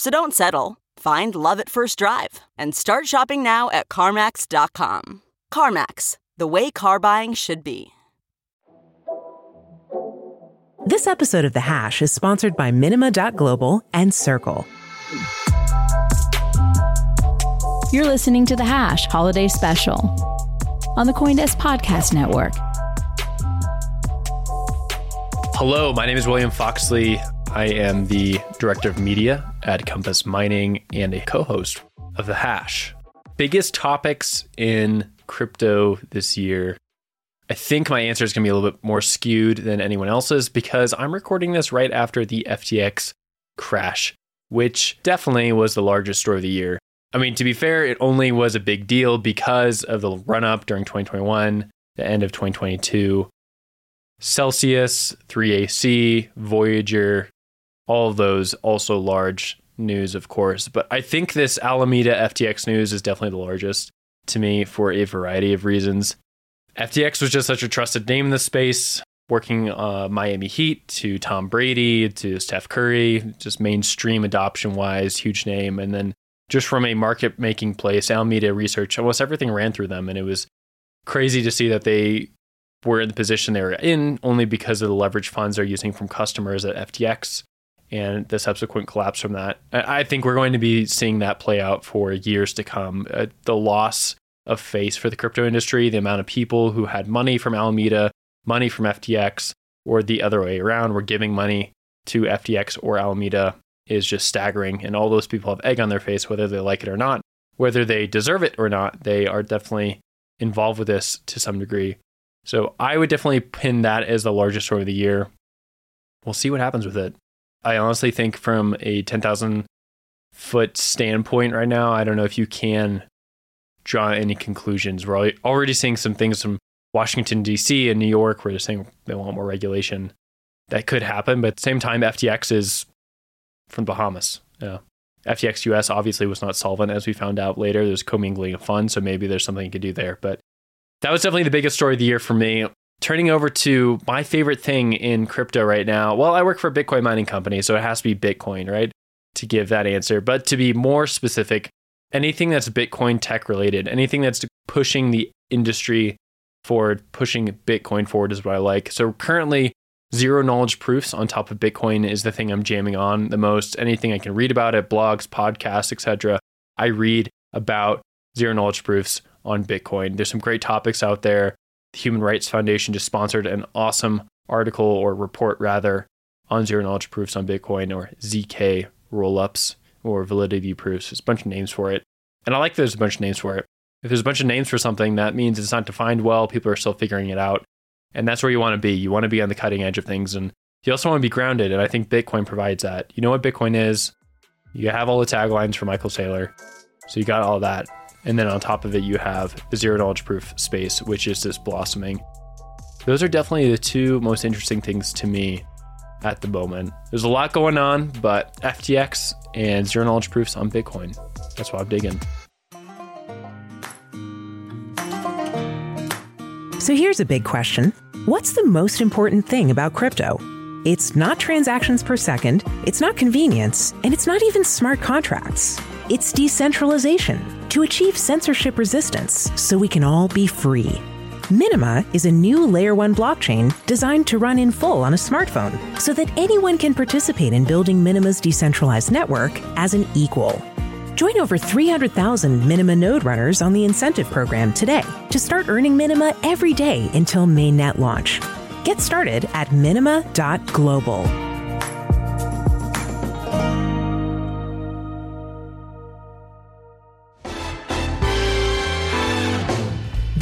So don't settle. Find love at first drive and start shopping now at CarMax.com. CarMax, the way car buying should be. This episode of The Hash is sponsored by Minima.Global and Circle. You're listening to The Hash Holiday Special on the Coindesk Podcast Network. Hello, my name is William Foxley. I am the director of media at Compass Mining and a co host of The Hash. Biggest topics in crypto this year. I think my answer is going to be a little bit more skewed than anyone else's because I'm recording this right after the FTX crash, which definitely was the largest story of the year. I mean, to be fair, it only was a big deal because of the run up during 2021, the end of 2022. Celsius, 3AC, Voyager, all of those also large news, of course. But I think this Alameda FTX news is definitely the largest to me for a variety of reasons. FTX was just such a trusted name in the space, working uh, Miami Heat to Tom Brady to Steph Curry, just mainstream adoption wise, huge name. And then just from a market making place, Alameda Research, almost everything ran through them. And it was crazy to see that they were in the position they were in only because of the leverage funds they're using from customers at FTX and the subsequent collapse from that. I think we're going to be seeing that play out for years to come. Uh, the loss of face for the crypto industry, the amount of people who had money from Alameda, money from FTX, or the other way around, were giving money to FTX or Alameda is just staggering. And all those people have egg on their face, whether they like it or not, whether they deserve it or not. They are definitely involved with this to some degree. So I would definitely pin that as the largest story of the year. We'll see what happens with it. I honestly think from a 10,000 foot standpoint right now, I don't know if you can draw any conclusions. We're already seeing some things from Washington, D.C. and New York where they're saying they want more regulation. That could happen, but at the same time, FTX is from Bahamas. Yeah. FTX US obviously was not solvent, as we found out later. There's commingling of funds, so maybe there's something you could do there. But that was definitely the biggest story of the year for me turning over to my favorite thing in crypto right now. Well, I work for a Bitcoin mining company, so it has to be Bitcoin, right? To give that answer. But to be more specific, anything that's Bitcoin tech related, anything that's pushing the industry forward, pushing Bitcoin forward is what I like. So currently, zero knowledge proofs on top of Bitcoin is the thing I'm jamming on the most. Anything I can read about it, blogs, podcasts, etc. I read about zero knowledge proofs on Bitcoin. There's some great topics out there. The Human Rights Foundation just sponsored an awesome article or report rather on zero knowledge proofs on Bitcoin or ZK rollups or validity proofs. There's a bunch of names for it. And I like there's a bunch of names for it. If there's a bunch of names for something, that means it's not defined well. People are still figuring it out. And that's where you want to be. You want to be on the cutting edge of things. And you also want to be grounded. And I think Bitcoin provides that. You know what Bitcoin is? You have all the taglines for Michael Saylor. So you got all that. And then on top of it, you have zero knowledge proof space, which is just blossoming. Those are definitely the two most interesting things to me at the moment. There's a lot going on, but FTX and zero knowledge proofs on Bitcoin. That's why I'm digging. So here's a big question What's the most important thing about crypto? It's not transactions per second, it's not convenience, and it's not even smart contracts. It's decentralization to achieve censorship resistance so we can all be free. Minima is a new Layer 1 blockchain designed to run in full on a smartphone so that anyone can participate in building Minima's decentralized network as an equal. Join over 300,000 Minima node runners on the incentive program today to start earning Minima every day until mainnet launch. Get started at minima.global.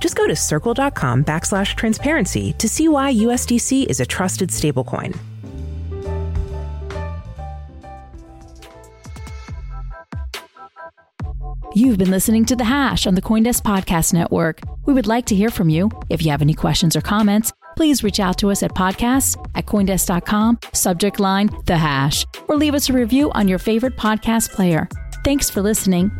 Just go to circle.com backslash transparency to see why USDC is a trusted stablecoin. You've been listening to The Hash on the Coindesk Podcast Network. We would like to hear from you. If you have any questions or comments, please reach out to us at podcasts at Coindesk.com, subject line The Hash, or leave us a review on your favorite podcast player. Thanks for listening.